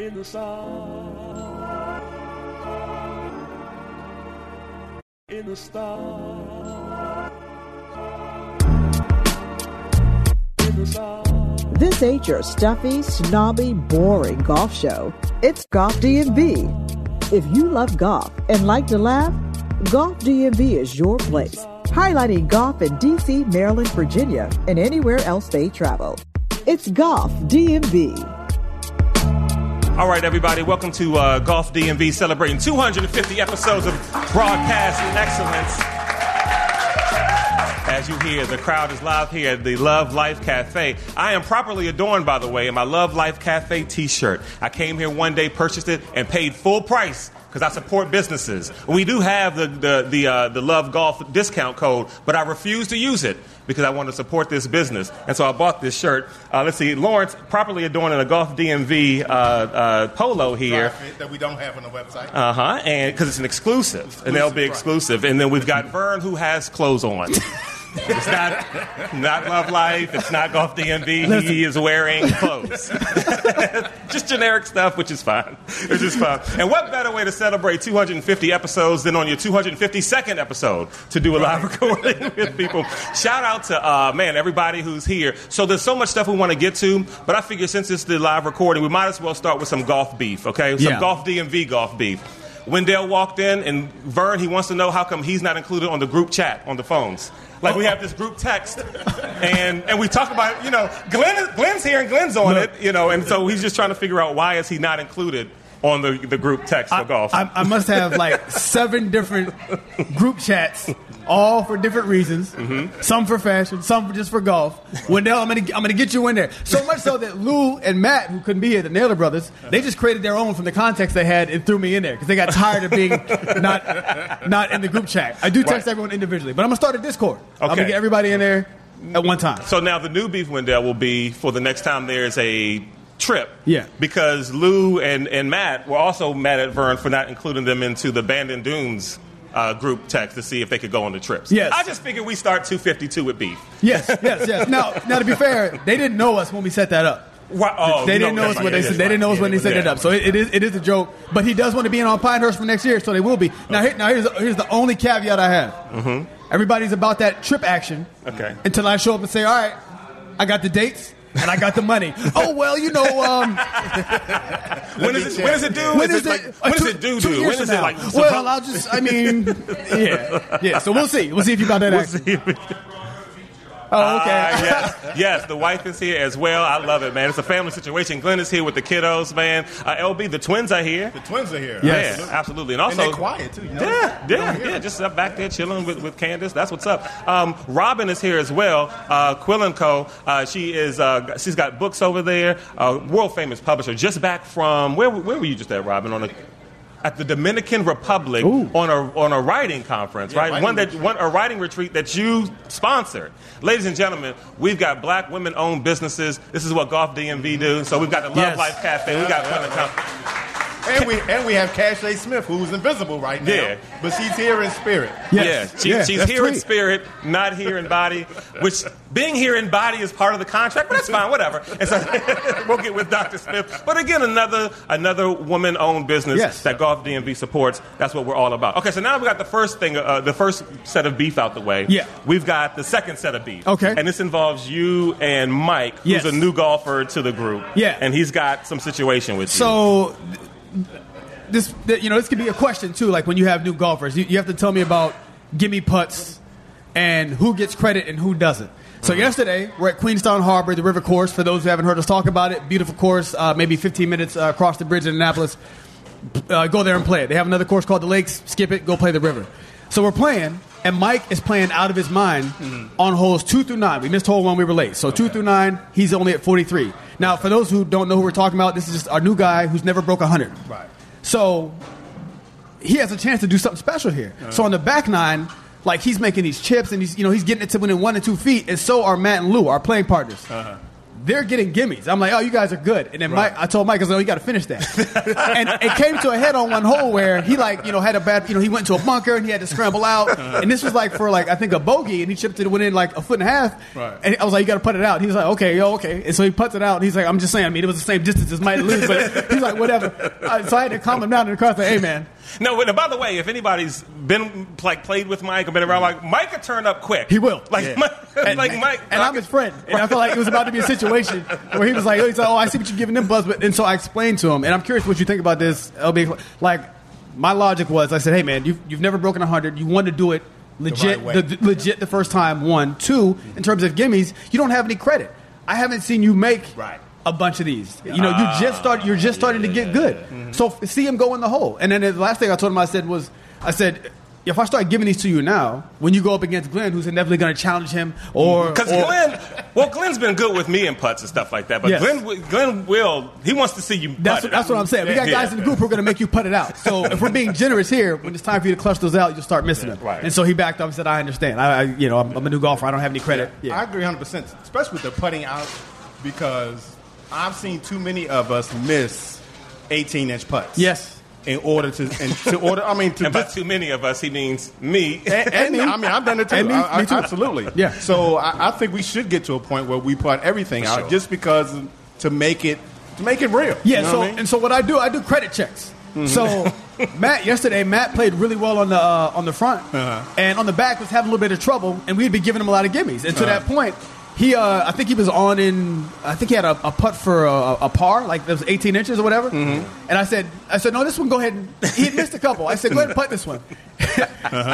in the sun, in the star, in the sun. This ain't your stuffy, snobby, boring golf show. It's Golf DMV. If you love golf and like to laugh, Golf DMV is your place. Highlighting golf in DC, Maryland, Virginia, and anywhere else they travel. It's Golf DMV. All right, everybody, welcome to uh, Golf DMV celebrating 250 episodes of broadcast excellence. As you hear, the crowd is live here at the Love Life Cafe. I am properly adorned, by the way, in my Love Life Cafe t shirt. I came here one day, purchased it, and paid full price because I support businesses. We do have the, the, the, uh, the Love Golf discount code, but I refuse to use it because I want to support this business. And so I bought this shirt. Uh, let's see, Lawrence, properly adorned in a Golf DMV uh, uh, polo here. That we don't have on the website. Uh huh. And because it's an exclusive, an LB right. exclusive, and then we've got Vern who has clothes on. it's not not Love Life. It's not Golf DMV. He is wearing clothes. Just generic stuff, which is fine. Which is fine. And what better way to celebrate 250 episodes than on your 252nd episode to do a live recording with people? Shout out to uh, man everybody who's here. So there's so much stuff we want to get to, but I figure since it's the live recording, we might as well start with some golf beef. Okay, some Yeah. golf DMV golf beef. Wendell walked in, and Vern, he wants to know how come he's not included on the group chat on the phones. Like we have this group text, and and we talk about you know Glenn Glenn's here and Glenn's on Look. it, you know, and so he's just trying to figure out why is he not included on the the group text for golf. I, I must have like seven different group chats, all for different reasons. Mm-hmm. Some for fashion, some for just for golf. Wendell, I'm gonna I'm gonna get you in there. So much so that Lou and Matt, who couldn't be here, the Naylor brothers, they just created their own from the context they had and threw me in there because they got tired of being not not in the group chat. I do text Right. everyone individually, but I'm gonna start a Discord. Okay. I'm gonna get everybody in there at one time. So now the new beef Wendell will be for the next time there's a trip. Yeah. Because Lou and, and Matt were also mad at Vern for not including them into the Bandon Dunes uh, group text to see if they could go on the trips. Yes. I just figured we start 252 with beef. Yes, yes, yes. Now, now to be fair, they didn't know us when we set that up. Right. Oh, they didn't know us when they Yeah, said they didn't know us when they set yeah. it up. So it, it is it is a joke. But he does want to be in on Pinehurst for next year, so they will be. Now, here, now here's here's the only caveat I have. Mm-hmm. Everybody's about that trip action. Okay. Until I show up and say, all right, I got the dates. And I got the money. Oh well, you know. Um, When is it? When is it due? when is, it? it? Like, when is two- it due? two When it now. like? Well, I'll just. I mean, yeah, yeah. So we'll see. We'll see if you got that. action. Oh, okay. Ah, yes, yes. The wife is here as well. I love it, man. It's a family situation. Glenn is here with the kiddos, man. Uh, LB, the twins are here. The twins are here. Yes. Yeah, absolutely. And And also, they're quiet too. You know? Yeah, yeah, yeah. Just up back there chilling with, with Candace. That's what's up. Um, Robin is here as well. Uh, Quill and Co. Uh, she is. Uh, she's got books over there. Uh, world famous publisher. Just back from where? Where were you just at, Robin? On a at the Dominican Republic Ooh. on a on a writing conference, Yeah, right? writing one that retreat. one a writing retreat that you sponsored. Ladies and gentlemen, we've got black women owned businesses. This is what Golf DMV do. So we've got the Love Yes. Life Cafe. we got Quill and Co. And we and we have Keisha Smith, who's invisible right now. Yeah. But she's here in spirit. Yes. Yeah, she, Yeah, she's that's here in spirit, not here in body. Which being here in body is part of the contract, but that's fine, whatever. And so we'll get with Dr. Smith. But again, another another woman-owned business Yes. that Golf DMV supports. That's what we're all about. Okay, so now we got the first thing, uh, the first set of beef out the way. Yeah. we've got the second set of beef. Okay. and this involves you and Mike, who's Yes. a new golfer to the group. Yeah. and he's got some situation with you. So this, you know, this could be a question too. Like when you have new golfers, you, you have to tell me about gimme putts and who gets credit and who doesn't. So yesterday we're at Queenstown Harbor, the river course. For those who haven't heard us talk about it, beautiful course. Uh, maybe 15 minutes uh, across the bridge in Annapolis. Uh, go there and play it. They have another course called the Lakes. Skip it. Go play the river. So we're playing, and Mike is playing out of his mind mm-hmm. on holes two through nine. We missed hole one. We were late. So two through nine, he's only at 43. Now, for those who don't know who we're talking about, this is just our new guy who's never broke 100. Right. So he has a chance to do something special here. Uh-huh. So on the back nine, like he's making these chips and he's you know he's getting it to within one and two feet, and so are Matt and Lou, our playing partners. Uh-huh. They're getting gimmies. I'm like, oh, you guys are good. And then Mike, I told Mike, I said, oh, you got to finish that. and it came to a head on one hole where he like, you know, had a bad, you know, he went to a bunker and he had to scramble out. And this was like for like I think a bogey, and he chipped it went in like a foot and a half. Right. And I was like, you got to put it out. He was like, okay, yo, okay. And so he puts it out. And he's like, I'm just saying. I mean, it was the same distance as Mike lose, but he's like, whatever. Uh, so I had to calm him down in the car. I said, hey, man. No, and by the way, if anybody's been like played with Mike or been around, like Mike could turn up quick. He will. Like, Yeah. Mike, And, like Mike, and I'm his friend, and I felt like it was about to be a situation where he was like, he's "Oh, I see what you're giving them buzz," but and so I explained to him, and I'm curious what you think about this, LB. Like, my logic was, I said, "Hey, man, you've you've never broken hundred. You want to do it legit, right the, the- legit the first time. One, two, in terms of gimmies, you don't have any credit. I haven't seen you make Right. A bunch of these. You know, you just ah, start. You're just starting to get good. Mm-hmm. So f- see him go in the hole. And then the last thing I told him, I said was, I said. If I start giving these to you now, when you go up against Glenn, who's inevitably going to challenge him, or mm-hmm. Because Glenn, well, Glenn's been good with me in putts and stuff like that. But Yes. Glenn, Glenn will. He wants to see you. That's putt what, it. that's what I'm saying. We got Yeah. guys in the group who are going to make you put it out. So if we're being generous here, when it's time for you to clutch those out, you'll start missing them. right. And so he backed up and said, "I understand. I, I you know, I'm, I'm a new golfer. I don't have any credit." I Yeah. agree 100, percent especially with the putting out, because I've seen too many of us miss 18 inch putts. Yes. In order to, and to order, I mean, to And by just too many of us, he means me. and, and me. I mean, I've done it too. And me. I- I- Me too. Absolutely. Yeah. So I, I think we should get to a point where we put everything out sure. just because to make it to make it real. Yeah. You know so what I mean? and so what I do, I do credit checks. So Matt yesterday, Matt played really well on the uh, on the front, Uh-huh. and on the back was having a little bit of trouble, and we'd be giving him a lot of gimmies. And to that point. He, uh, I think he was on in. I think he had a, a putt for a, a par, like those 18 inches or whatever. And I said, I said, no, this one, go ahead. And, he had missed a couple. I said, go ahead and putt this one.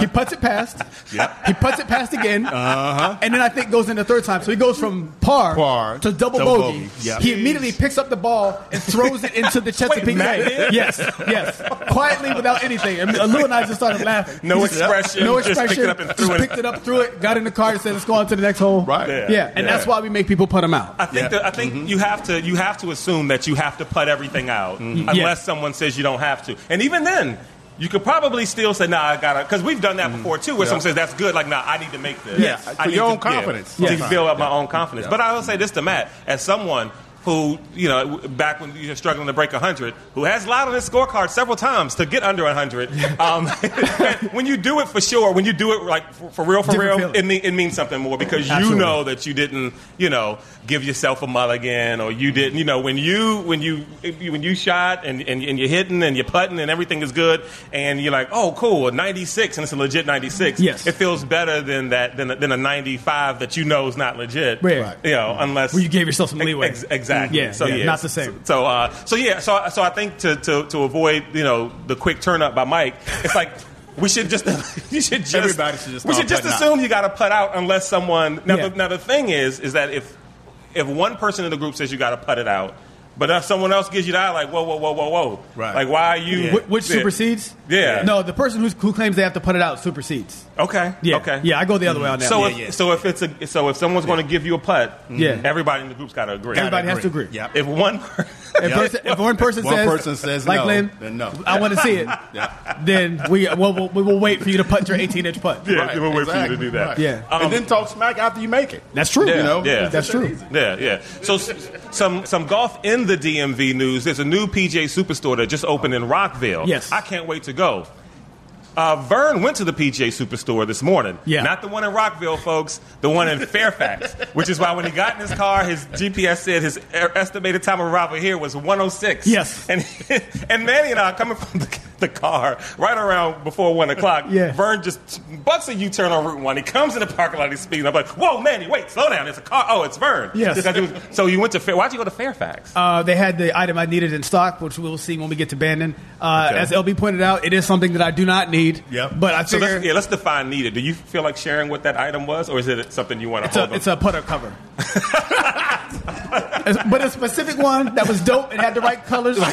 He puts it past. He puts it past again. Uh-huh. And then I think goes in the third time. So he goes from par, Par to double, double bogey. bogey. Yep. He immediately picks up the ball and throws it into the Chesapeake Matt Bay. Yes, yes. Quietly without anything. And Lou and I just started laughing. No He just- expression, No just picked expression. it up and threw just it. picked it up, threw it, got in the car and said, let's go on to the next hole. Right. Yeah. Yeah. And Yeah. that's why we make people put them out. I think that I think Mm-hmm. you have to you have to assume that you have to put everything out unless Yeah. someone says you don't have to. And even then, you could probably still say, "Nah, I gotta," because we've done that before too, where someone says, "That's good." Like, "Nah, I need to make this." Yeah. I For need your to- own confidence. yeah, Yes. to build up my own confidence. But I will say this to Matt, as someone. Who you know back when you're struggling to break hundred, who has lied on his scorecard several times to get under hundred. Um, when you do it for sure, when you do it like for, for real, for Different real, it, mean, it means something more because you know that you didn't, you know, give yourself a mulligan or you didn't, you know, when you when you when you shot and, and, and you're hitting and you're putting and everything is good and you're like, oh, cool, a 96 and it's a legit 96. Yes. it feels better than that than a, than a 95 that you know is not legit. Right. Right. You know, unless Well, you gave yourself some leeway. Ex- exactly. Yeah, So yeah, yeah, not the same. So uh, so yeah. So so I think to, to to avoid you know the quick turn up by Mike, it's like. We should just, you should just, Everybody should just we should just putting out. assume you got to put out unless someone. Now, Yeah. the, now the thing is, is that if if one person in the group says you got to put it out, but if someone else gives you that, like whoa, whoa, whoa, whoa, whoa, Right. Like why are you? Wh- Which Yeah. supersedes? Yeah. No, the person who's, who claims they have to put it out supersedes. Okay. Yeah. Okay. Yeah, I go the other way on that. So one. if so if it's a so if someone's going to give you a putt, Yeah. everybody in the group's got to agree. Everybody has to agree. Yep. If one, If, person, if one person One says, person says like no, Lynn, then no. I want to see it, yeah. then we we'll, we'll, we will wait for you to putt your 18 inch putt. yeah, we'll wait for you to do that. Right. Yeah. Um, and then talk smack after you make it. That's true. Yeah, You know, yeah. That's true. Yeah, yeah. So some some golf in the DMV news. There's a new PGA Superstore that just opened in Rockville. Yes. I can't wait to go. Uh, Vern went to the PGA Superstore this morning. Yeah. Not the one in Rockville, folks. The one in Fairfax. which is why when he got in his car, his GPS said his estimated time of arrival here was 106. Yes. And and Manny and I are coming from the, the car right around before one o'clock. Yeah. Vern just bucks a U-turn on Route One. He comes in the parking lot. He's speeding. I'm like, "Whoa, Manny, wait, slow down. It's a car. Oh, it's Vern." Yes. So you went to Fair. Why'd you go to Fairfax? Uh, they had the item I needed in stock, which we'll see when we get to Bandon. Uh, Okay. As LB pointed out, it is something that I do not need. Yep. But I so let's, yeah, let's define needed. Do you feel like sharing what that item was, or is it something you want to it's, hold? a, it's a putter cover. but a specific one that was dope. and had the right colors. I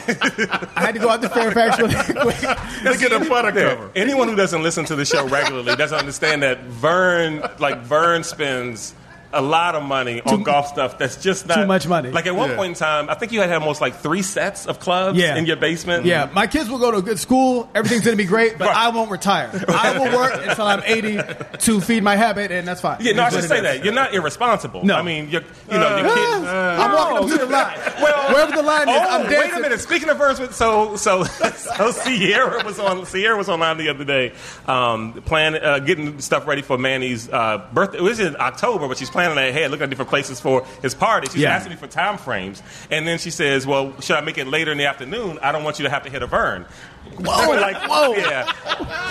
had to go out to Fairfax really quick. Look at the putter cover. Anyone who doesn't listen to the show regularly doesn't understand that Vern, like Vern, spends a lot of money on golf stuff that's just not Too much money. Like at one Yeah. point in time, I think you had almost like three sets of clubs Yeah. in your basement. Yeah, my kids will go to a good school. Everything's going to be great, but Right. I won't retire. I will work until I'm 80 to feed my habit, and that's fine. Yeah, no, I should say that you're not irresponsible. No. I mean, you're, you know, your kids. I'm walking up to the line. Well, Wherever the line is, oh, I'm dancing. wait a minute. Speaking of verbs, with- so so so Sierra was on Sierra was online the other day, um, plan uh, getting stuff ready for Manny's uh, birthday. It was in October, but she's planning ahead, looking at different places for his party. She's Yeah. asking me for time frames, and then she says, "Well, should I make it later in the afternoon? I don't want you to have to hit a Vern." Whoa, like, whoa, yeah.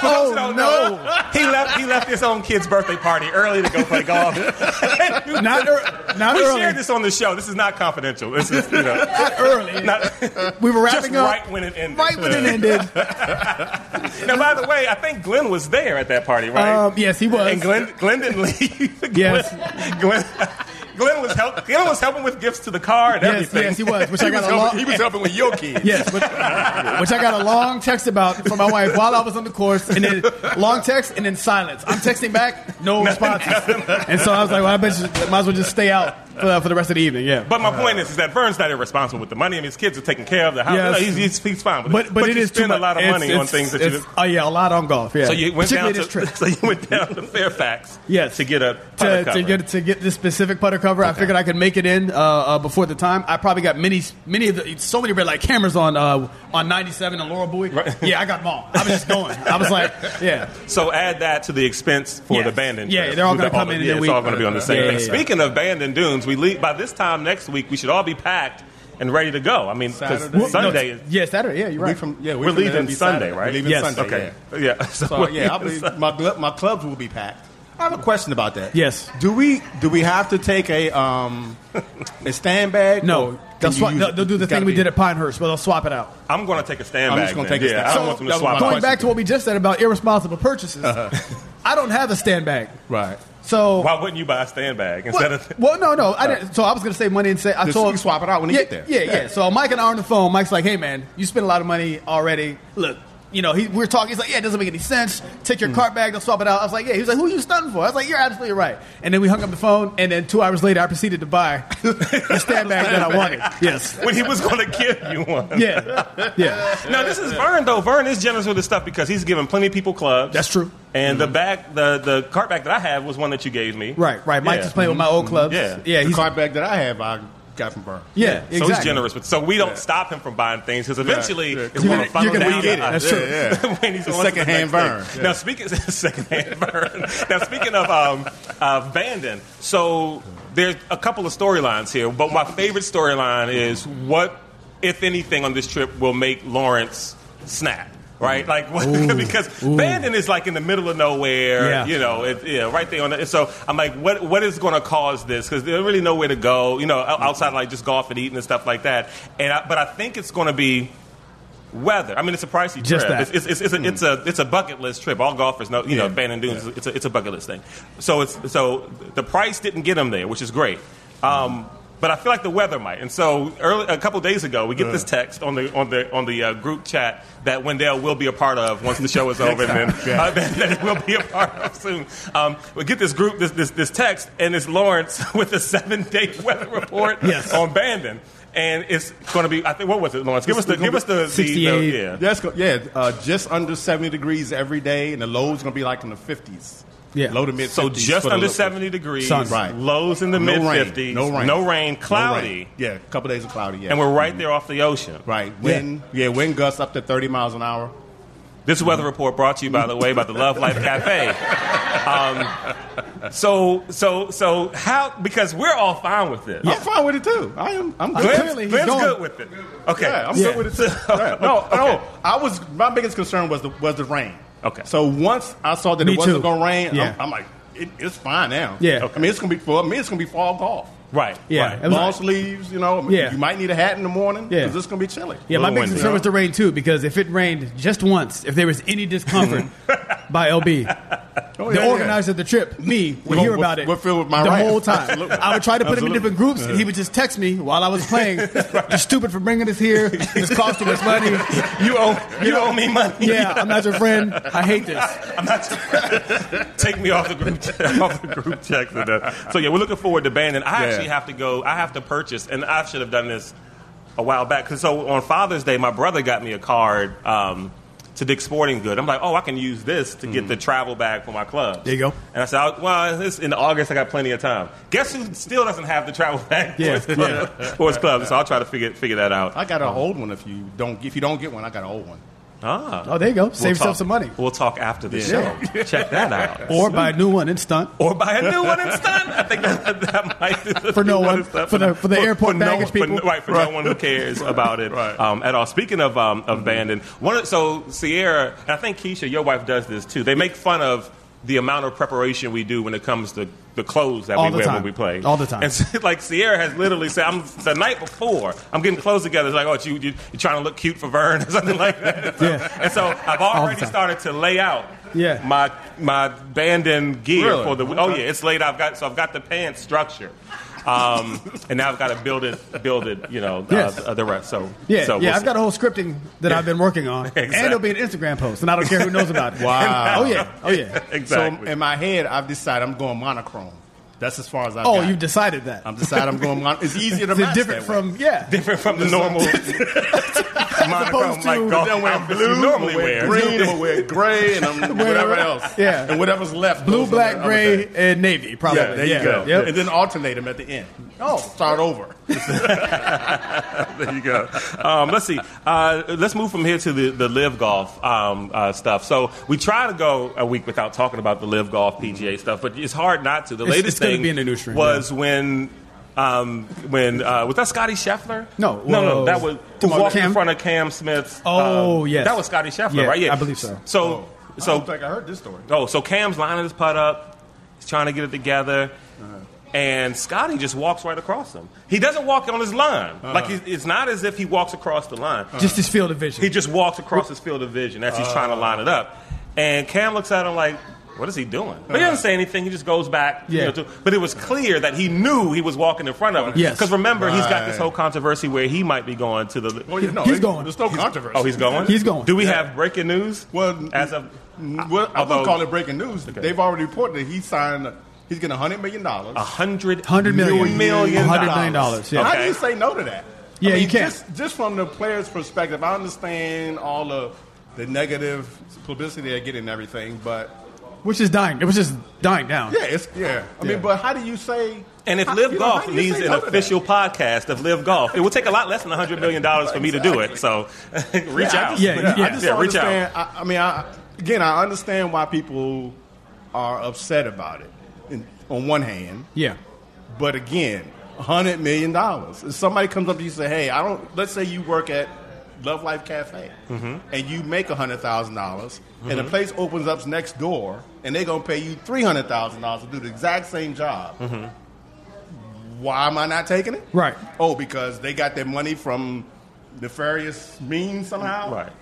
For those who don't know, he left. He left his own kid's birthday party early to go play golf. Not, ear- not we early. shared this on the show. This is not confidential. This is you know Not early. not we were just wrapping up right when it ended. right when it ended. Now, by the way, I think Glenn was there at that party, right? Um, yes, he was. and Glenn, Glenn didn't leave. Yes. Glenn, Glenn was help, Glenn was helping with gifts to the car and yes, everything. yes, he was. Which I He got was, a long. helping, he was helping with your kids. Yes, which, which I got a long text about from my wife while I was on the course, and then long text and then silence. I'm texting back, no responses, and so I was like, "Well, I bet you might as well just stay out for, for the rest of the evening." Yeah, But my point is, is that Vern's not irresponsible with the money. I mean, his kids are taking care of the house. Yes. No, he's, he's, he's fine with but it. but, it you is spend a lot of It's- money on it's- things that you. it's- Oh yeah, a lot on golf. Yeah, So you went down to trip. so you went down to Fairfax Yes. to get a to, putter to cover. get to get this specific putter cover. I figured I could make it in uh, uh, before the time. I probably got many many of the so many red light cameras on uh, on 97 and Laurel Bowie. Right. Yeah, I got them all. I was just going. I was like, yeah. So add that to the expense for Yes. the Bandon. Yeah, trip. they're all gonna come in Yeah, it's all going to be on the same thing. Speaking of Bandon Dunes, we leave by this time next week. We should all be packed and ready to go. I mean, 'cause Saturday? Sunday is. Yeah, Saturday. Yeah, you're right. from, yeah, we We're from leaving there, it'll be Sunday, Saturday. right? We're leaving Yes. Sunday. Okay. Yeah. Yeah. So, So yeah, I believe my gl- my clubs will be packed. I have a question about that. Yes. Do we do we have to take a um a stand bag? No, they'll, you swap, use they'll, do the thing we be- did at Pinehurst, where they'll swap it out. I'm going to take a stand I'm back. just gonna then. take a yeah, stand- I don't So, want them to swap my out. Going back to what we just said about irresponsible purchases, I don't have a stand bag. Right. So Why wouldn't you buy a stand bag instead Well, of? well, no, no. I didn't, so I was going to save money and say I Just told you swap it out when you yeah, get there. Yeah, yeah, So Mike and I are on the phone. Mike's like, "Hey, man, you spent a lot of money already. Look, you know, he, we're talking. He's like, "Yeah, it doesn't make any sense. Take Hmm. your cart bag, they'll swap it out." I was like, "Yeah." He was like, "Who are you stunting for?" I was like, "You're absolutely right." And then we hung up the phone, and then two hours later, I proceeded to buy the stand bag that I wanted. Yes. when he was going to give you one. Yeah. Yeah. Now this is Vern though. Vern is generous with his stuff because he's given plenty of people clubs. That's true. And the back, the the cart bag that I have was one that you gave me. Right. Right. Mike Yeah. just playing with my old clubs. Yeah. Yeah. The cart card bag that I have, I got from Vern. yeah. So exactly. he's generous with. So we don't stop him from buying things because eventually yeah. it's going to gonna- funnel gonna down get it. That's true. Yeah, yeah. when he's The on to the secondhand next Vern. thing. Now speaking secondhand Vern. Now speaking of um, of Bandon, so there's a couple of storylines here, but my favorite storyline is what, if anything, on this trip will make Lawrence snap. Right, like what, because Bandon is like in the middle of nowhere, Yeah. you know, it, yeah, right there on the. So I'm like, what what is going to cause this? Because there's really nowhere to go, you know, outside of like just golf and eating and stuff like that. And I, but I think it's going to be weather. I mean, it's a pricey Just trip. that. It's, it's, it's, a, it's a it's a bucket list trip. All golfers know, you know, Bandon Dunes. It's a, it's a bucket list thing. So it's so the price didn't get them there, which is great. Um, but I feel like the weather might. And so early, a couple days ago, we get this text on the on the on the uh, group chat that Wendell will be a part of once the show is over, and then uh, that, that he will be a part of soon. Um, we get this group this this, this text, and it's Lawrence with a seven day weather report Yes. on Bandon. And it's going to be. I think. What was it, Lawrence? Give us the. Give us the. the- the 68. yeah. Yeah, go- yeah uh, just under 70 degrees every day, and the low's going to be like in the 50s. Yeah. Low to mid 50s. So just under look- 70 degrees, Sun. Right. lows in the No mid rain. 50s, No rain. no rain, No cloudy, rain. Yeah, a couple days of cloudy, yeah. and we're right there off the ocean. Right. Wind, yeah. wind gusts up to 30 miles an hour. This weather report brought to you, by the way, by the Love Life Cafe. Um, so, so, so how? Because we're all fine with this. I'm fine with it too. I am. I'm good. Glenn's, Clearly, he's Glenn's going. good with it. Okay. Yeah, I'm Yeah. good with it too. Yeah. No, no. I was my biggest concern was the was the rain. Okay. So once I saw that Me it wasn't too. going to rain, Yeah. I'm, I'm like, it, it's fine now. Yeah. I mean, it's going to be for me. It's going to be fall golf. Right. Yeah. Right. Long sleeves, you know. Yeah. You might need a hat in the morning Yeah. because it's going to be chilly. Yeah, my Little biggest concern was the rain too, because if it rained just once, if there was any discomfort by LB, Oh, the yeah, yeah. organizer of the trip, me, would Would- hear would- about it would fill with my the rant. whole time. Absolutely. I would try to put him in different groups, and he would just text me while I was playing. You're stupid for bringing us here. This cost too much money. You owe you owe me money. Yeah, I'm not your friend. I hate this. I'm not. your Take me off the group off the group text. and, uh, So yeah, we're looking forward to Bandon. I Yeah. actually have to go. I have to purchase, and I should have done this a while back. Cause so on Father's Day, my brother got me a card um, to Dick's Sporting Good. I'm like, oh, I can use this to get the travel bag for my club. There you go. And I said, well, this, in August I got plenty of time. Guess who still doesn't have the travel bag Yeah, for, his club, for his club? So I'll try to figure figure that out. I got an old one. If you don't, if you don't get one, I got an old one. Ah, Oh, there you go. Save We'll yourself talk- some money. We'll talk after the Yeah. show. Check that out. Or buy a new one in stunt. or buy a new one and stun. I think that, that might For no be one- of stuff. for the- for the airport no- baggage for people. no- right? For no one who cares about it Right. um, at all. Speaking of um, of Bandon, one of- so Sierra and I think Keisha, your wife does this too. They make fun of the amount of preparation we do when it comes to the clothes that All we wear time. when we play. All the time. And so, like Sierra has literally said, "I'm the night before. I'm getting clothes together. It's like, oh, you you you trying to look cute for Vern or something like that." So- Yeah. And so I've already started to lay out Yeah. my my band and gear Really? for the. Oh yeah, it's laid. I've got so I've got the pants structure, um, and now I've got to build it, build it. You know, Yes. uh, the rest. So Yeah, so yeah. we'll I've got a whole scripting that I've been working on, and it'll be an Instagram post, and I don't care who knows about it. Wow. Oh yeah. Oh yeah. exactly. So in my head, I've decided I'm going monochrome. That's as far as I've Oh, got. you've decided that. I'm decided I'm going mono. It's easier to Is it match different that way. from yeah? different from the normal opposed like golf wear outfits blue, you normally wear. green, I'm wear gray, and I'm whatever else. Yeah. and whatever's left. Blue, black, gray, and navy. Probably. Yeah, there you go. Yep. And then alternate them at the end. Oh, start over. there you go. Um, let's see. Uh, let's move from here to the, the LIV Golf um, uh, stuff. So we try to go a week without talking about the LIV Golf PGA stuff, but it's hard not to. The latest it's thing be in the news stream, was when. Um, when uh, was that Scotty Scheffler? No, no, no. That was who about walked in front of Cam Smith's. Oh, um, yes. that was Scotty Scheffler, Yeah, right? Yeah, I believe so. So, I so don't think I heard this story. Oh, so Cam's lining his putt up. He's trying to get it together. And Scotty just walks right across him. He doesn't walk on his line. Like he's, it's not as if he walks across the line. Just his field of vision. He just walks across his field of vision as he's trying to line it up. And Cam looks at him like, what is he doing? But he doesn't say anything. He just goes back. you Yeah. know, to- but it was clear that he knew he was walking in front of him. Yes. Because remember, he's got this whole controversy where he might be going to the. Well, you know, He's it- going. There's no controversy. Oh, he's going? He's going. Do we have breaking news? Well, as of. Well, I Although- wouldn't call it breaking news. They've already reported that he signed. He's getting hundred million dollars. A hundred, Hundred million. million Hundred dollars. million dollars. How do you say no to that? Yeah, I mean, you can't. Just, just from the player's perspective, I understand all of the negative publicity they get and everything, but Which is dying. It was just dying down. yeah, it's yeah. I Yeah. mean, but how do you say? And if Live you know, Golf how needs an no to that? official podcast of LIV Golf, it would take a lot less than $100 million for me to do it. So reach Yeah, I out. just- Yeah, I yeah. just Yeah, reach out. understand. I, I mean, I, again, I understand why people are upset about it. In, on one hand, Yeah. But again, hundred million dollars. If somebody comes up to you and say, "Hey, I don't," let's say you work at Love Life Cafe Mm-hmm. and you make hundred thousand dollars, and the place opens up next door, and they're gonna pay you three hundred thousand dollars to do the exact same job. Mm-hmm. Why am I not taking it? Right. Oh, because they got their money from nefarious means somehow. Right.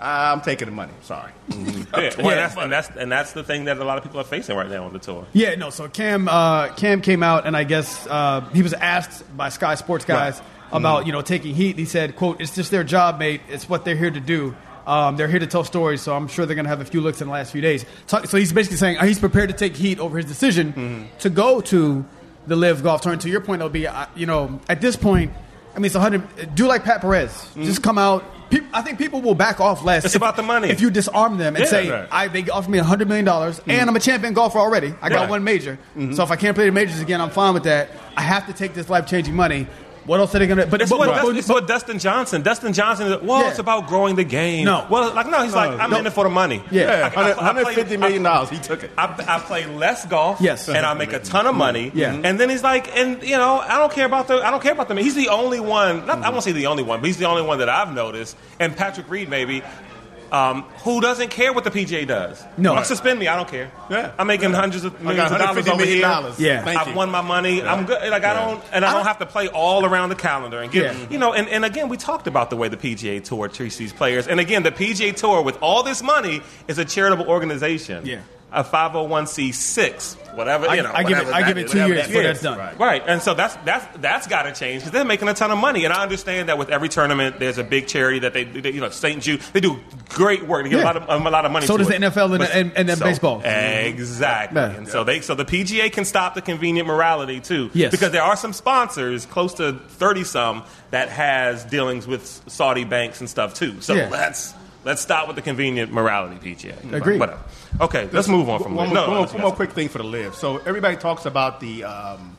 I'm taking the money. Sorry. Yeah, well, Yeah. That's, and, that's, and that's the thing that a lot of people are facing right now on the tour. Yeah, no. So Cam, uh, Cam came out, and I guess uh, he was asked by Sky Sports guys about you know taking heat. He said, "quote It's just their job, mate. It's what they're here to do. Um, they're here to tell stories. So I'm sure they're going to have a few looks in the last few days." So, so he's basically saying uh, he's prepared to take heat over his decision to go to the LIV Golf Tournament. To your point, it'll be uh, you know at this point. I mean, it's 100. Do like Pat Perez. Just come out. I think people will back off less. It's if- about the money. If you disarm them and Yeah, say, right. I, they offered me $100 million, and I'm a champion golfer already. I got Right. one major. So if I can't play the majors again, I'm fine with that. I have to take this life changing money. What else are they going to But It's, but- what, but- Dustin, it's what Dustin Johnson. Dustin Johnson. is- Well, Yeah. it's about growing the game. No. Well, like no, he's like I'm no. in it for the money. Yeah. I- I- I play- fifty million dollars. He took it. I, I play less golf, Yes. and I make a ton of money. Yeah. and then he's like, and you know, I don't care about the, I don't care about the. He's the only one. Not, I won't say the only one, but he's the only one that I've noticed, and Patrick Reed maybe, um, who doesn't care what the PGA does. No. Like, suspend me. I don't care. Yeah. I'm making hundreds of millions of dollars over here. dollars. Yeah. Thank I've you. won my money. I'm good. Like I don't, and I don't have to play all around the calendar and get, Yeah. you know. And, and again, we talked about the way the PGA Tour treats these players. And again, the PGA Tour with all this money is a charitable organization. Yeah. A 501c6, whatever. I, you know, I give it. I give it two years before that's done. Right. Right, and so that's that's that's got to change because they're making a ton of money, and I understand that with every tournament, there's a big charity that they, they you know, St. Jude, they do great work. They get Yeah. a lot of um, a lot of money. So to does it. the NFL and- But- and- and then baseball. Exactly, Yeah. and so they so the PGA can stop the convenient morality too. Yes. because there are some sponsors, close to thirty some, that has dealings with Saudi banks and stuff too. So Yeah. Let's. Let's stop with the convenient morality, PGA. Agreed. Whatever. Okay, let's move on from one, Liv. more, No, one, more, one more quick thing for the LIV. So everybody talks about the um,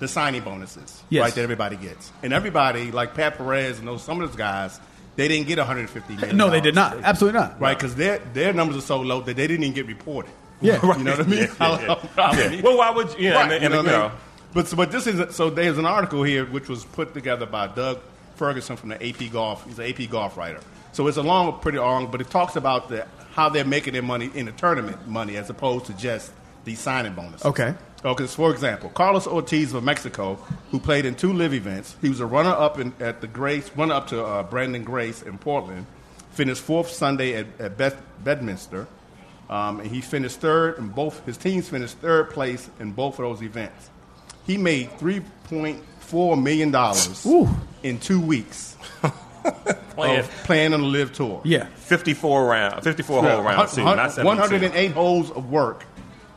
the signing bonuses, Yes. right? That everybody gets, and everybody like Pat Perez and those some of those guys, they didn't get 150 million. No, they did not. Absolutely not. Right, because their their numbers are so low that they didn't even get reported. Yeah. right. you know what I mean? Yeah, yeah, I Yeah. Well, why would you? Yeah, Right, and, you know you know. But so, but this is so. There's an article here which was put together by Doug Ferguson from the AP Golf. He's an AP Golf writer. So it's a long, pretty long, but it talks about the how they're making their money in the tournament money as opposed to just the signing bonus. Okay. Okay. So for example, Carlos Ortiz of Mexico, who played in two live events, he was a runner-up in, at the Grace, runner-up to uh, Branden Grace in Portland, finished fourth Sunday at, at Beth, Bedminster. Um, and he finished third, and both his teams finished third place in both of those events. He made three point four million dollars Ooh. in two weeks playing of playing on the LIV Tour. Yeah. 54 round, 54 hole rounds too, not 72. One hundred and eight holes of work.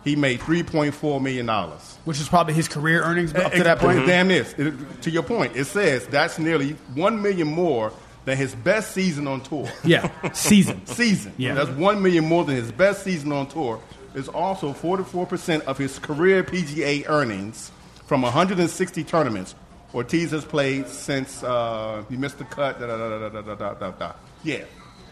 He made three point four million dollars. Which is probably his career earnings up to that point. Damn this! It- to your point, it says that's nearly one million more than his best season on tour. Yeah. Season. season. Yeah. That's one million more than his best season on tour. Is also 44% of his career PGA earnings from 160 tournaments. Ortiz has played since uh, he missed the cut. Da, da, da, da, da, da, da, da. Yeah.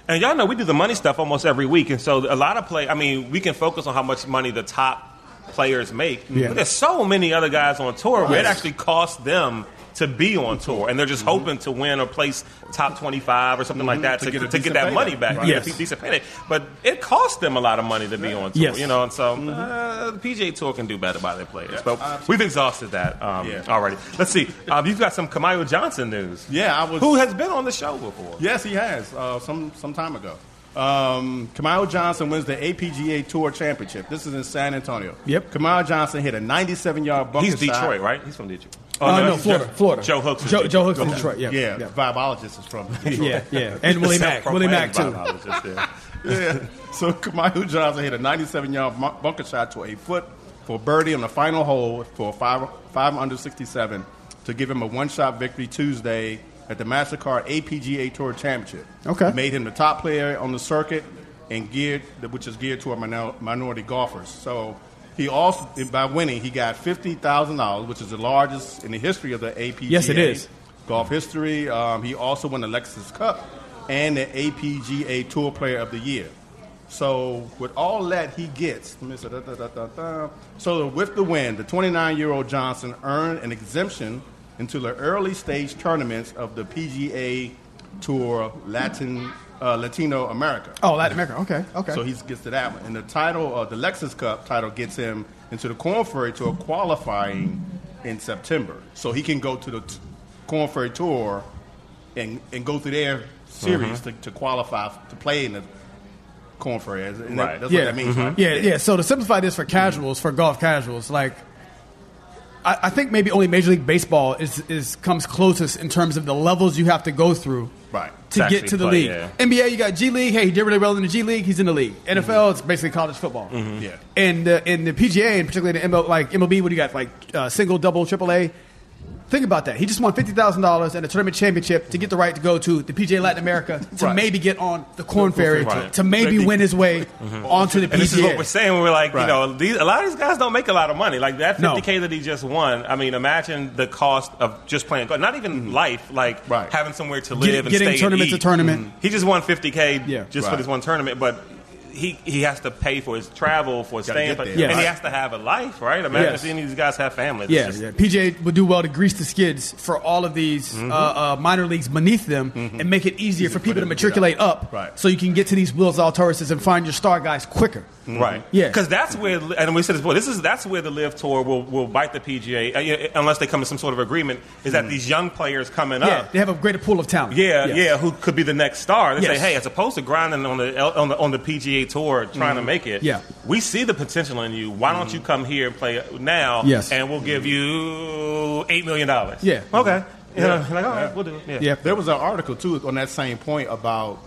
And y'all know we do the money stuff almost every week, and so a lot of play. I mean, we can focus on how much money the top players make, yeah. but there's so many other guys on tour where yes. it actually costs them to be on tour, and they're just hoping to win or place top 25 or something like that To to, get to get that payday. money back, Right. get Yes. a decent payday. But it costs them a lot of money to be on tour, Yes. you know. And so uh, the PGA Tour can do better by their players, but we've exhausted that um, Yeah. already. Let's see. Um, you've got some Kamaiu Johnson news. Yeah, I was. Who has been on the show before? Yes, he has. Uh, some some time ago. Um, Kamaiu Johnson wins the APGA Tour Championship. This is in San Antonio. Yep. Kamaiu Johnson hit a 97-yard bunker He's shot. Detroit, right? He's from Detroit. Uh, no, he's Florida. Joe- Florida. Joe Hooks. is Joe, Joe Hooks from Detroit. Yeah. Yeah, Yeah. vibologist is from Detroit. Yeah. yeah. And Willie Mack. Willie Mack, too. Yeah. yeah. So Kamaiu Johnson hit a 97-yard mu- bunker shot to a foot for birdie on the final hole for five five under 67 to give him a one-shot victory Tuesday at the Mastercard APGA Tour Championship. Okay. made him the top player on the circuit and geared, which is geared toward minor- minority golfers. So. He also, by winning, he got fifty thousand dollars, which is the largest in the history of the APGA Yes, it is. golf history. Um, he also won the Lexus Cup and the APGA Tour Player of the Year. So with all that he gets, so with the win, the 29-year-old Johnson earned an exemption into the early stage tournaments of the PGA Tour Latin uh, Latino America. Oh, Latin America. Okay. Okay. So he gets to that one. And the title, uh, the Lexus Cup title, gets him into the Korn Ferry Tour qualifying in September. So he can go to the t- Korn Ferry Tour and, and go through their series to, to qualify to play in the Korn Ferry. And that- Right. That's yeah. what that means, right? Yeah, yeah. So to simplify this for casuals, for golf casuals, like I, I think maybe only Major League Baseball is is comes closest in terms of the levels you have to go through Right. to To get to the play, league. yeah. NBA, you got G League. Hey, he did really well in the G League. He's in the league. NFL, it's basically college football. Yeah. And uh, in the PGA, and particularly the ML, like MLB, what do you got? Like uh, single, double, triple A. Think about that. He just won fifty thousand dollars and a tournament championship to get the right to go to the PGA Latin America to Right. maybe get on the Korn Ferry Right. to maybe win his way mm-hmm. onto the PGA. And this is what we're saying. when We're like, Right. you know, these, a lot of these guys don't make a lot of money. Like that No. 50k that he just won. I mean, imagine the cost of just playing golf. Not even mm-hmm. life, like Right. having somewhere to live Getting- and getting stay tournament and to eat. tournament. Mm-hmm. He just won 50k Yeah. just for this one tournament, but. He, he has to pay for his travel, for his staying, there, and he has to have a life, right? Imagine Yes. seeing these guys have families. Yeah, just- yeah. PGA would do well to grease the skids for all of these uh, uh, minor leagues beneath them and make it easier for people to them to get matriculate up Right. so you can get to these Will Zalatorises and find your star guys quicker. Right. Yeah. Because that's where, and we said this before. This is that's where the LIV Tour will, will bite the PGA uh, unless they come to some sort of agreement. Is that these young players coming Yeah, up? they have a greater pool of talent. Yeah, Yes. yeah, who could be the next star? They Yes. say, hey, as opposed to grinding on the on the on the PGA PGA Tour trying to mm-hmm. make it. Yeah. we see the potential in you. Why don't you mm-hmm. come here and play now? Yes. and we'll give you eight million dollars. Yeah. okay. You know, Yeah. like all right, we'll do it. Yeah, Yeah. There was an article too on that same point about,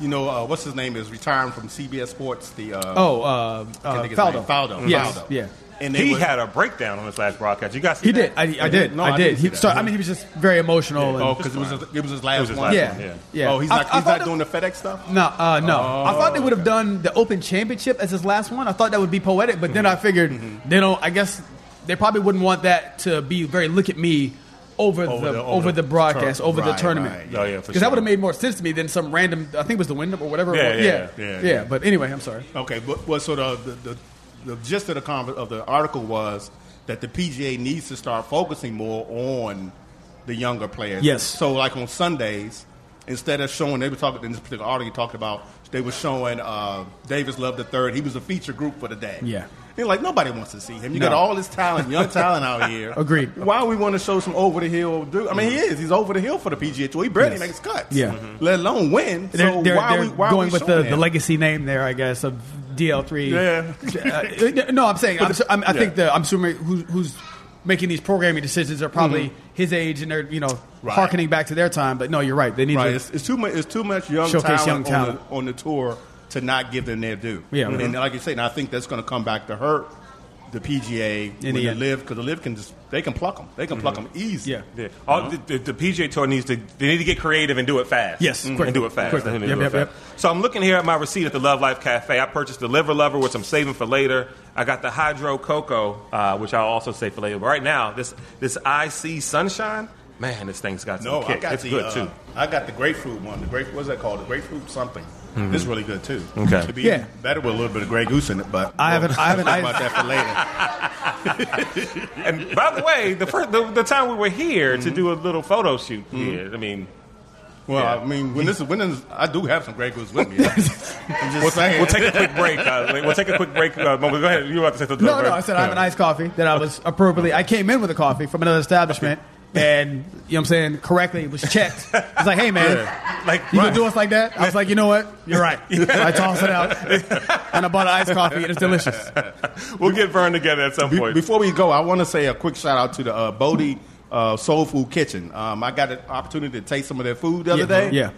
you know, uh, what's his name is retiring from CBS Sports. The uh, Oh, uh, can't uh, think Faldo. name. Faldo. Yes. Faldo. Yeah. And He were- had a breakdown on his last broadcast. You guys, see He that? did. I, I did. No, I I did. He, see that. so, I mean, he was just very emotional. Oh, because it was his, it was his last was his one. last yeah, one, yeah. yeah. Oh, he's I- not. I he's thought not doing the FedEx stuff. No, uh, no. Oh, I thought they would have done the Open Championship as his last one. I thought that would be poetic, but then I figured Mm-hmm. they don't. I guess they probably wouldn't want that to be very look at me over, the, the- over, over the the broadcast tur- over the tournament. right, Oh, yeah, Because that would have made more sense to me than some random. I think it was the Wyndham or whatever. Yeah, yeah, yeah, yeah, yeah, yeah. But anyway, I'm sorry. Okay, but, but so the, the, the, the gist of the conver- of the article was that the PGA needs to start focusing more on the younger players. Yes. So like on Sundays, instead of showing, they were talking in this particular article you talked about, they were showing uh, Davis Love the third. He was a feature group for the day. Yeah. They're like nobody wants to see him. You No. got all this talent, young talent out here. Agreed. Why we want to show some over the hill dude? I mean, he is. He's over the hill for the PGA Tour. He barely Yes. makes cuts. Yeah. Mm-hmm. Let alone win. They're, so they're, why they're we why going with the, the legacy name there, I guess, of DL3. Yeah. Uh, uh, no, I'm saying I'm, I'm, I think the I'm assuming who's, who's making these programming decisions are probably mm-hmm. his age and they're you know Right. harkening back to their time. But no, you're right. They need Right, to. it's, it's too much. It's too much young Showcase talent, young on, the, on the tour to not give them their due. Yeah, mhm. and like you say, and I think that's going to come back to hurt the PGA when the the LIV because the LIV can just they can pluck them. They can pluck them easy. Yeah. Yeah. All, the, the, the PGA Tour needs to they need to get creative and do it fast. Yes, Mhm. quick. and do it fast. Quick. They need Yep, do it yep, fast. So I'm looking here at my receipt at the Love Life Cafe. I purchased the liver lover, which I'm saving for later. I got the hydro cocoa, uh, which I'll also save for later. But right now, this this IC sunshine, man, this thing's got some No, kick. I got it's the good uh, too. I got the grapefruit one. The grape what's that called? The grapefruit something. This is really good too. Okay. It'd be Yeah. better with a little bit of Grey Goose in it, but I haven't- I haven't- Talk I- about that for later. And by the way, the first the, the time we were here Mm-hmm. to do a little photo shoot here, I mean, Well, Yeah. I mean, when this is when this, I do have some Grey Goose with me. I'm just saying. we'll take a quick break. Uh, we'll take a quick break. Uh, Mo, go ahead. You about to say something. No, no. I said I have an iced coffee that I was appropriately. I came in with a coffee from another establishment, and you know what I'm saying correctly. It was checked. It's like, hey man, Like you gonna do us like that? I was like, you know what? You're right. I tossed it out, and I bought an iced coffee, and it's delicious. We'll get Vern together at some Be- point. before we go, I want to say a quick shout out to the uh, Bodie uh, Soul Food Kitchen. Um, I got an opportunity to taste some of their food the other Yeah, day. yeah.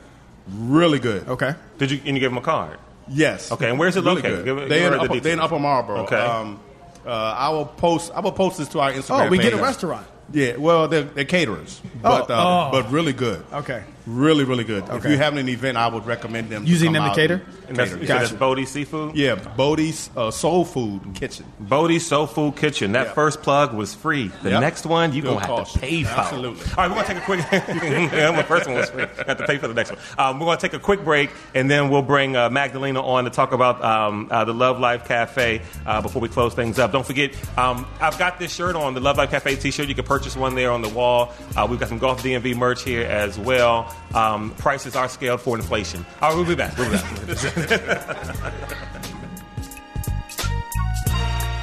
really good. Okay. Did you and you gave him a card? Yes. Okay, and where's it Really located? good. Give they, give in her the upper, they in. Upper Marlboro. Okay. Um, uh, I will post. I will post this to our Instagram. Oh, we get a restaurant. Yeah. Well, they're, they're caterers, but uh, oh. but really good. Okay. Really, really good. If you're having an event, I would recommend them Using come them to out cater? and And that's, cater. you that's Gotcha. Bodie Seafood? Yeah, Bodie's uh, Soul Food Kitchen. Bodie's Soul Food Kitchen. That Yeah. first plug was free. The Yep. next one, you're going to have cost to pay for. Absolutely. All right, we're going to take a quick... yeah, the first one was free. Have to pay for the next one. Um, we're going to take a quick break, and then we'll bring uh, Magdalena on to talk about um, uh, the Love Life Cafe uh, before we close things up. Don't forget, um, I've got this shirt on, the Love Life Cafe t-shirt. You can purchase one there on the wall. Uh, we've got some Golf DMV merch here as well. Um, prices are scaled for inflation. All right, we'll be back. We'll be back.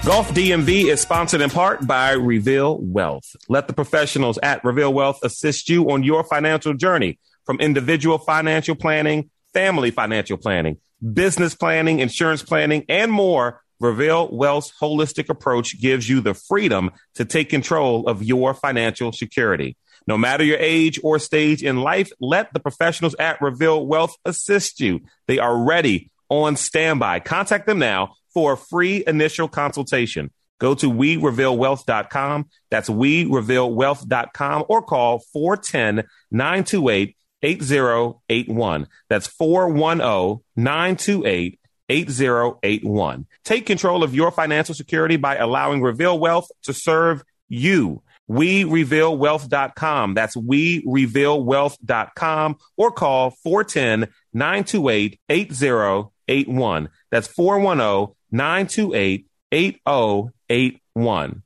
Golf DMV is sponsored in part by Reveal Wealth. Let the professionals at Reveal Wealth assist you on your financial journey from individual financial planning, family financial planning, business planning, insurance planning, and more. Reveal Wealth's holistic approach gives you the freedom to take control of your financial security. No matter your age or stage in life, let the professionals at Reveal Wealth assist you. They are ready on standby. Contact them now for a free initial consultation. Go to werevealwealth.com. That's werevealwealth.com or call 410 928 8081. That's 410 928 8081. Take control of your financial security by allowing Reveal Wealth to serve you. WeRevealWealth.com. That's WeRevealWealth.com or call 410 928 8081. That's 410 928 8081.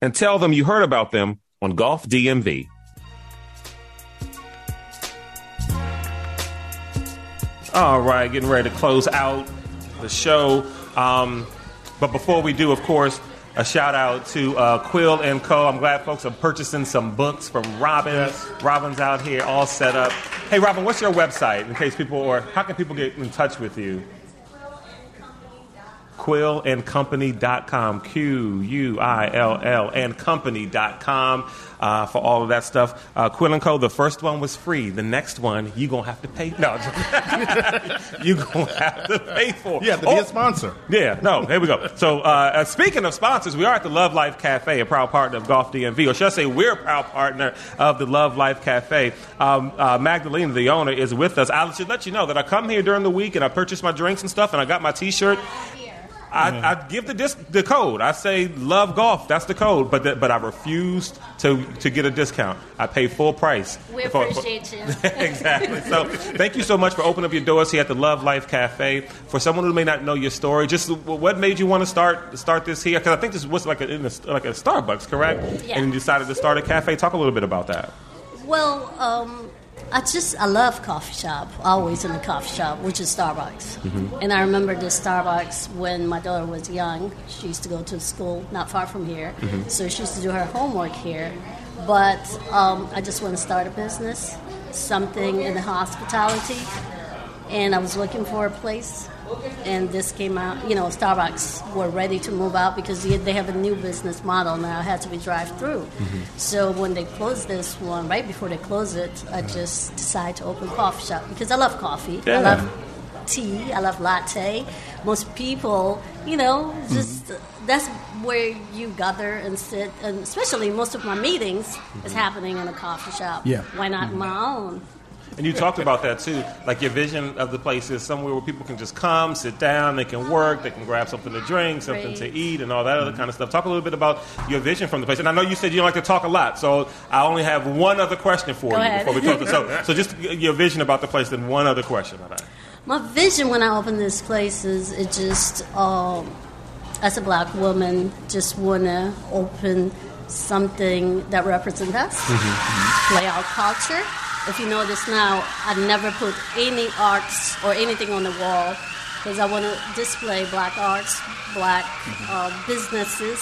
And tell them you heard about them on Golf DMV. All right, getting ready to close out the show. Um, but before we do, of course, a shout out to uh, Quill and Co. I'm glad folks are purchasing some books from Robin. Yes. Robin's out here all set up. Hey, Robin, what's your website in case people, or how can people get in touch with you? QuillandCompany.com. Q U I L L and Company.com uh, for all of that stuff. Uh, Quill and Co. The first one was free. The next one you're gonna have to pay. No, you're gonna have to pay for. You have to be Oh, a sponsor. yeah, no, here we go. So, uh, uh, speaking of sponsors, we are at the Love Life Cafe, a proud partner of Golf DMV, or should I say, we're a proud partner of the Love Life Cafe. Um, uh, Magdalena, the owner, is with us. I should let you know that I come here during the week and I purchase my drinks and stuff, and I got my T-shirt. I, I give the disc, the code. I say love golf. That's the code. But the, but I refused to to get a discount. I pay full price. We for- appreciate you. exactly. So thank you so much for opening up your doors here at the Love Life Cafe. For someone who may not know your story, just what made you want to start start this here? Because I think this was like a, in a, like a Starbucks, correct? Yeah. And you decided to start a cafe. Talk a little bit about that. Well, um, I just I love coffee shop. Always in the coffee shop, which is Starbucks. Mm-hmm. And I remember this Starbucks when my daughter was young. She used to go to school not far from here, Mm-hmm. so she used to do her homework here. But um, I just want to start a business, something in the hospitality, and I was looking for a place. And this came out, you know, Starbucks were ready to move out because they they have a new business model now. It had to be drive through. Mm-hmm. So when they closed this one, right before they closed it, I uh-huh. just decided to open a coffee shop because I love coffee. Yeah. I love tea. I love latte. Most people, you know, mm-hmm. just that's where you gather and sit. And especially most of my meetings is mm-hmm. happening in a coffee shop. Yeah. Why not my own? And you talked about that too. Like your vision of the place is somewhere where people can just come, sit down, they can work, they can grab something to drink, something to eat, and all that other kind of stuff. Talk a little bit about your vision from the place. And I know you said you don't like to talk a lot, so I only have one other question for Go you ahead. before we talk. So, so just your vision about the place, then one other question. Right. My vision when I open this place is it just, um, as a black woman, just want to open something that represents us, play our culture. If you notice now, I never put any arts or anything on the wall because I want to display black arts, black uh, businesses.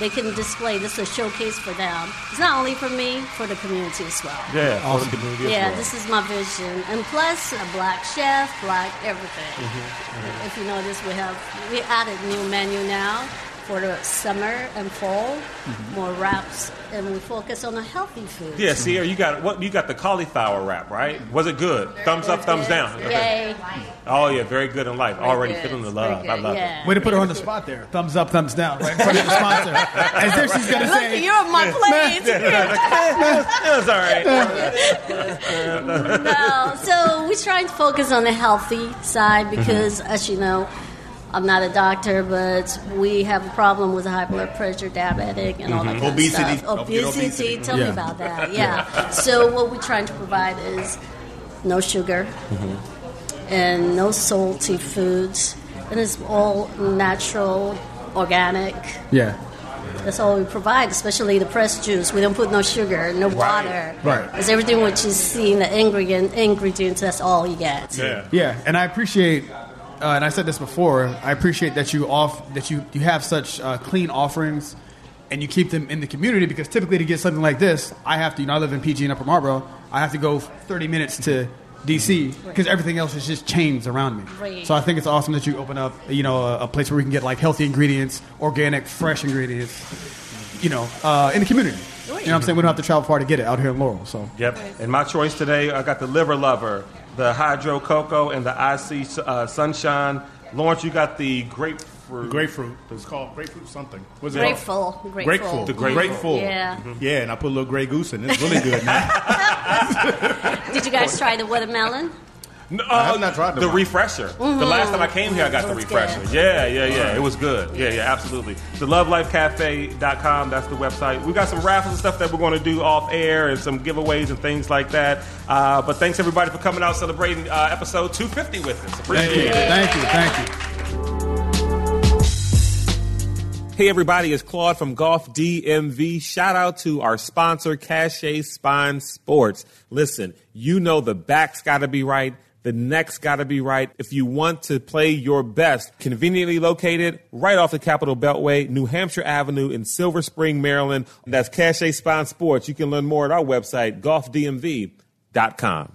They can display this is a showcase for them. It's not only for me, for the community as well. Yeah. Awesome. Community as Yeah, well. this is my vision, and plus a black chef, black everything. Mm-hmm, If you notice, we have we added new menu now for the summer and fall, Mm-hmm. more wraps, and we focus on the healthy food. Yeah, Sierra, you got what? You got the cauliflower wrap, right? Was it good? Thumbs up, thumbs down. Okay. Yay! Oh yeah, very good in life. Already good. feeling the love. I love yeah. Way to put her on the spot there. Thumbs up, thumbs down, right in front of the sponsor. As if she's gonna Look, say, you're on my plate. it. It's all right. no, so we're trying to focus on the healthy side because, Mm-hmm. as you know, I'm not a doctor, but we have a problem with high blood pressure, diabetic, and all that mm-hmm. kind Obesity. stuff. Obesity. obesity. Tell me about that. Yeah. so what we're trying to provide is no sugar mm-hmm. and no salty foods, and it's all natural, organic. yeah, That's all we provide, especially the pressed juice. We don't put no sugar, no water. Right. It's everything what you see in the ingredient, ingredients. That's all you get. Yeah. yeah. And I appreciate, uh, and I said this before. I appreciate that you off that you you have such uh, clean offerings, and you keep them in the community because typically to get something like this, I have to. You know, I live in PG and Upper Marlboro. I have to go 30 minutes to DC because everything else is just chains around me. Right. So I think it's awesome that you open up, you know, a, a place where we can get like healthy ingredients, organic, fresh ingredients, you know, uh, in the community. You know what I'm saying? We don't have to travel far to get it out here in Laurel. So Yep. And my choice today, I got the liver lover, the hydro cocoa, and the IC uh, sunshine. Lawrence, you got the grapefruit. Grapefruit. It's called grapefruit something. What's it Grateful. called? Grateful. Grateful. The grapeful. Grateful. Yeah. Yeah, and I put a little Grey Goose in. It's really good now. Did you guys try the watermelon? No, I have not tried the the one. refresher. The last time I came here, I got the refresher. good. Yeah, yeah, yeah. It was good. Yeah, yeah, absolutely. The lovelifecafe.com, that's the website. We got some raffles and stuff that we're going to do off air and some giveaways and things like that. Uh, but thanks everybody for coming out celebrating uh, episode 250 with us. Appreciate thank you, it. thank you, thank you. Hey everybody, it's Claude from Golf DMV. Shout out to our sponsor, Cache Spine Sports. Listen, you know the back's gotta be right. The neck's gotta be right. If you want to play your best, conveniently located right off the Capitol Beltway, New Hampshire Avenue in Silver Spring, Maryland. That's Cache Spine Sports. You can learn more at our website, golfdmv.com.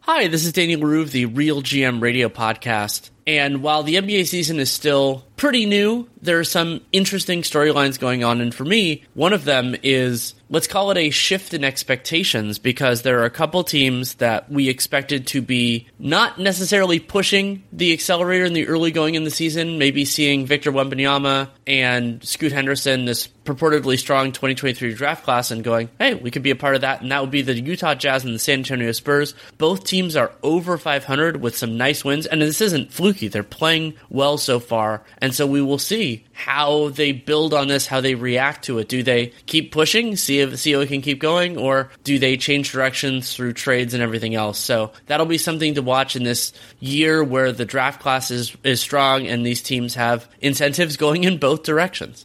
Hi, this is Danny Leroux of the Real GM Radio Podcast. And while the NBA season is still pretty new, there are some interesting storylines going on. And for me, one of them is let's call it a shift in expectations because there are a couple teams that we expected to be not necessarily pushing the accelerator in the early going in the season, maybe seeing Victor Wembanyama and Scoot Henderson, this purportedly strong 2023 draft class, and going, hey, we could be a part of that. And that would be the Utah Jazz and the San Antonio Spurs. Both teams are over 500 with some nice wins. And this isn't fluky. They're playing well so far. And so we will see how they build on this, how they react to it. Do they keep pushing, see if see if it can keep going, or do they change directions through trades and everything else? So that'll be something to watch in this year where the draft class is, is strong and these teams have incentives going in both directions.